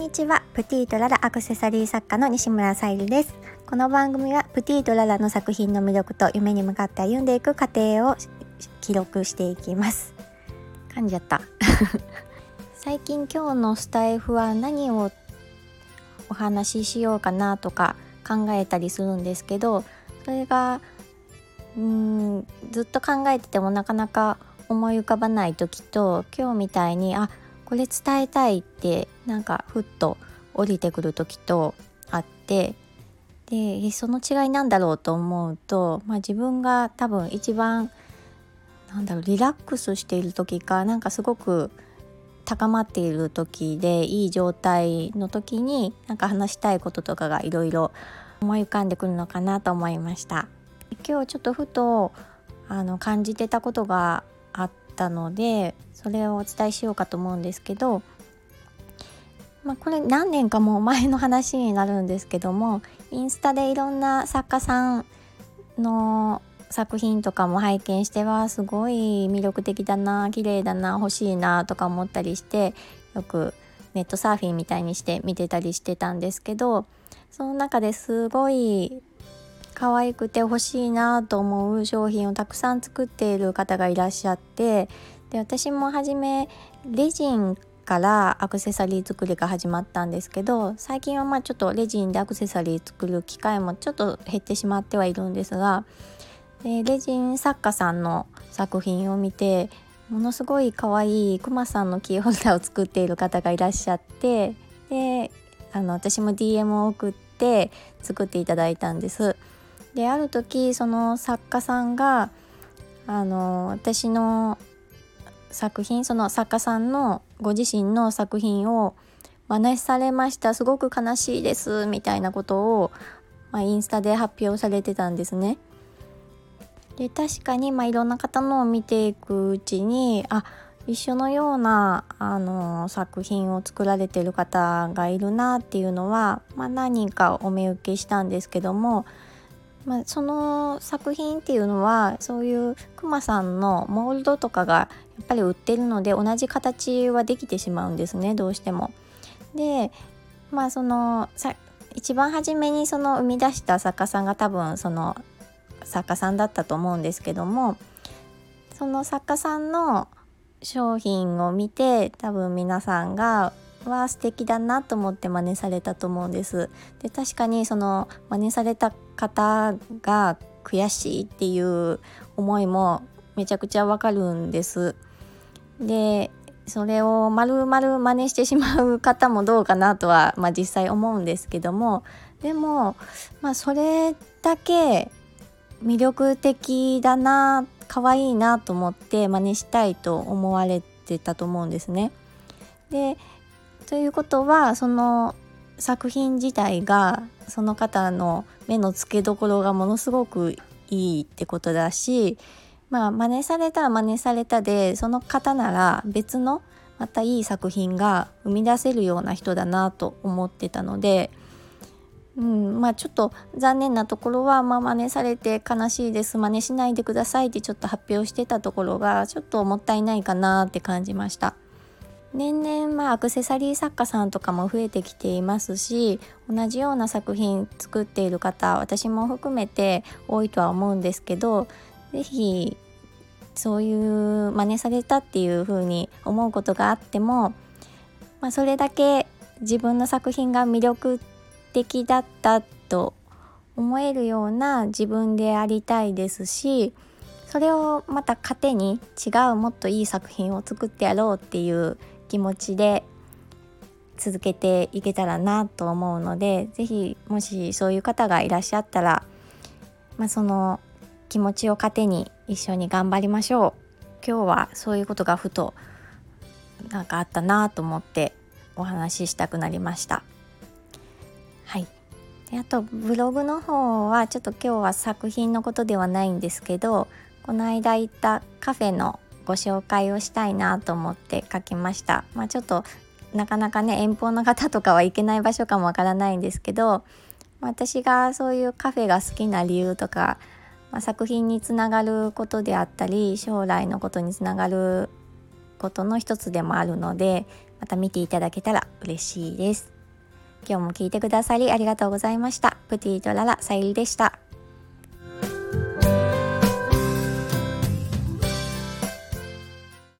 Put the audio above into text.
にちは。プティートララアクセサリー作家の西村さゆりです。この番組はプティートララの作品の魅力と夢に向かって歩んでいく過程を記録していきます。噛んじゃった。最近今日のスタイフは何をお話ししようかなとか考えたりするんですけどそれがうんずっと考えててもなかなか思い浮かばない時と今日みたいにあこれ伝えたいってなんかふっと降りてくる時とあってでその違いなんだろうと思うと、まあ、自分が多分一番なんだろうリラックスしている時かなんかすごく高まっている時でいい状態の時になんか話したいこととかがいろいろ思い浮かんでくるのかなと思いました。今日ちょっとふとあの感じてたことがあったのでそれをお伝えしようかと思うんですけど、まあ、これ何年かも前の話になるんですけどもインスタでいろんな作家さんの作品とかも拝見してはすごい魅力的だな綺麗だな欲しいなとか思ったりしてよくネットサーフィンみたいにして見てたりしてたんですけどその中ですごい可愛くて欲しいなと思う商品をたくさん作っている方がいらっしゃってで私も初めレジンからアクセサリー作りが始まったんですけど最近はまあちょっとレジンでアクセサリー作る機会もちょっと減ってしまってはいるんですがでレジン作家さんの作品を見てものすごい可愛いクマさんのキーホルダーを作っている方がいらっしゃってであの私も DM を送って作っていただいたんです。である時その作家さんがあの私の作品その作家さんのご自身の作品を真似されましたすごく悲しいですみたいなことを、まあ、インスタで発表されてたんですね。で確かに、まあ、いろんな方のを見ていくうちにあ一緒のようなあの作品を作られてる方がいるなっていうのは、まあ、何人かお見受けしたんですけども、まあ、その作品っていうのはそういうクマさんのモールドとかがやっぱり売ってるので同じ形はできてしまうんですねどうしても。でまあそのさ一番初めにその生み出した作家さんが多分その作家さんだったと思うんですけどもその作家さんの商品を見て多分皆さんがは素敵だなと思って真似されたと思うんです。で確かにその真似された方が悔しいっていう思いもめちゃくちゃわかるんです。でそれを丸々真似してしまう方もどうかなとは、まあ、実際思うんですけどもでも、まあ、それだけ魅力的だな可愛いなと思って真似したいと思われてたと思うんですね。でということはその作品自体がその方の目の付けどころがものすごくいいってことだしまあ真似されたら真似されたでその方なら別のまたいい作品が生み出せるような人だなと思ってたのでうんまあ、ちょっと残念なところは、まあ、真似されて悲しいです真似しないでくださいってちょっと発表してたところがちょっともったいないかなって感じました。年々、まあ、アクセサリー作家さんとかも増えてきていますし同じような作品作っている方私も含めて多いとは思うんですけど是非そういう真似されたっていう風に思うことがあっても、まあ、それだけ自分の作品が魅力的だったと思えるような自分でありたいですしそれをまた糧に違うもっといい作品を作ってやろうっていう気持ちで続けていけたらなと思うので是非もしそういう方がいらっしゃったら、まあ、その気持ちを糧に一緒に頑張りましょう今日はそういうことがふとなんかあったなと思ってお話ししたくなりました。はいであとブログの方はちょっと今日は作品のことではないんですけどこの間行ったカフェのご紹介をしたいなと思って書きました。まあ、ちょっとなかなかね遠方の方とかは行けない場所かもわからないんですけど私がそういうカフェが好きな理由とか、まあ、作品につながることであったり将来のことにつながることの一つでもあるのでまた見ていただけたら嬉しいです。今日も聞いてくださりありがとうございました。プティとララさゆりでした。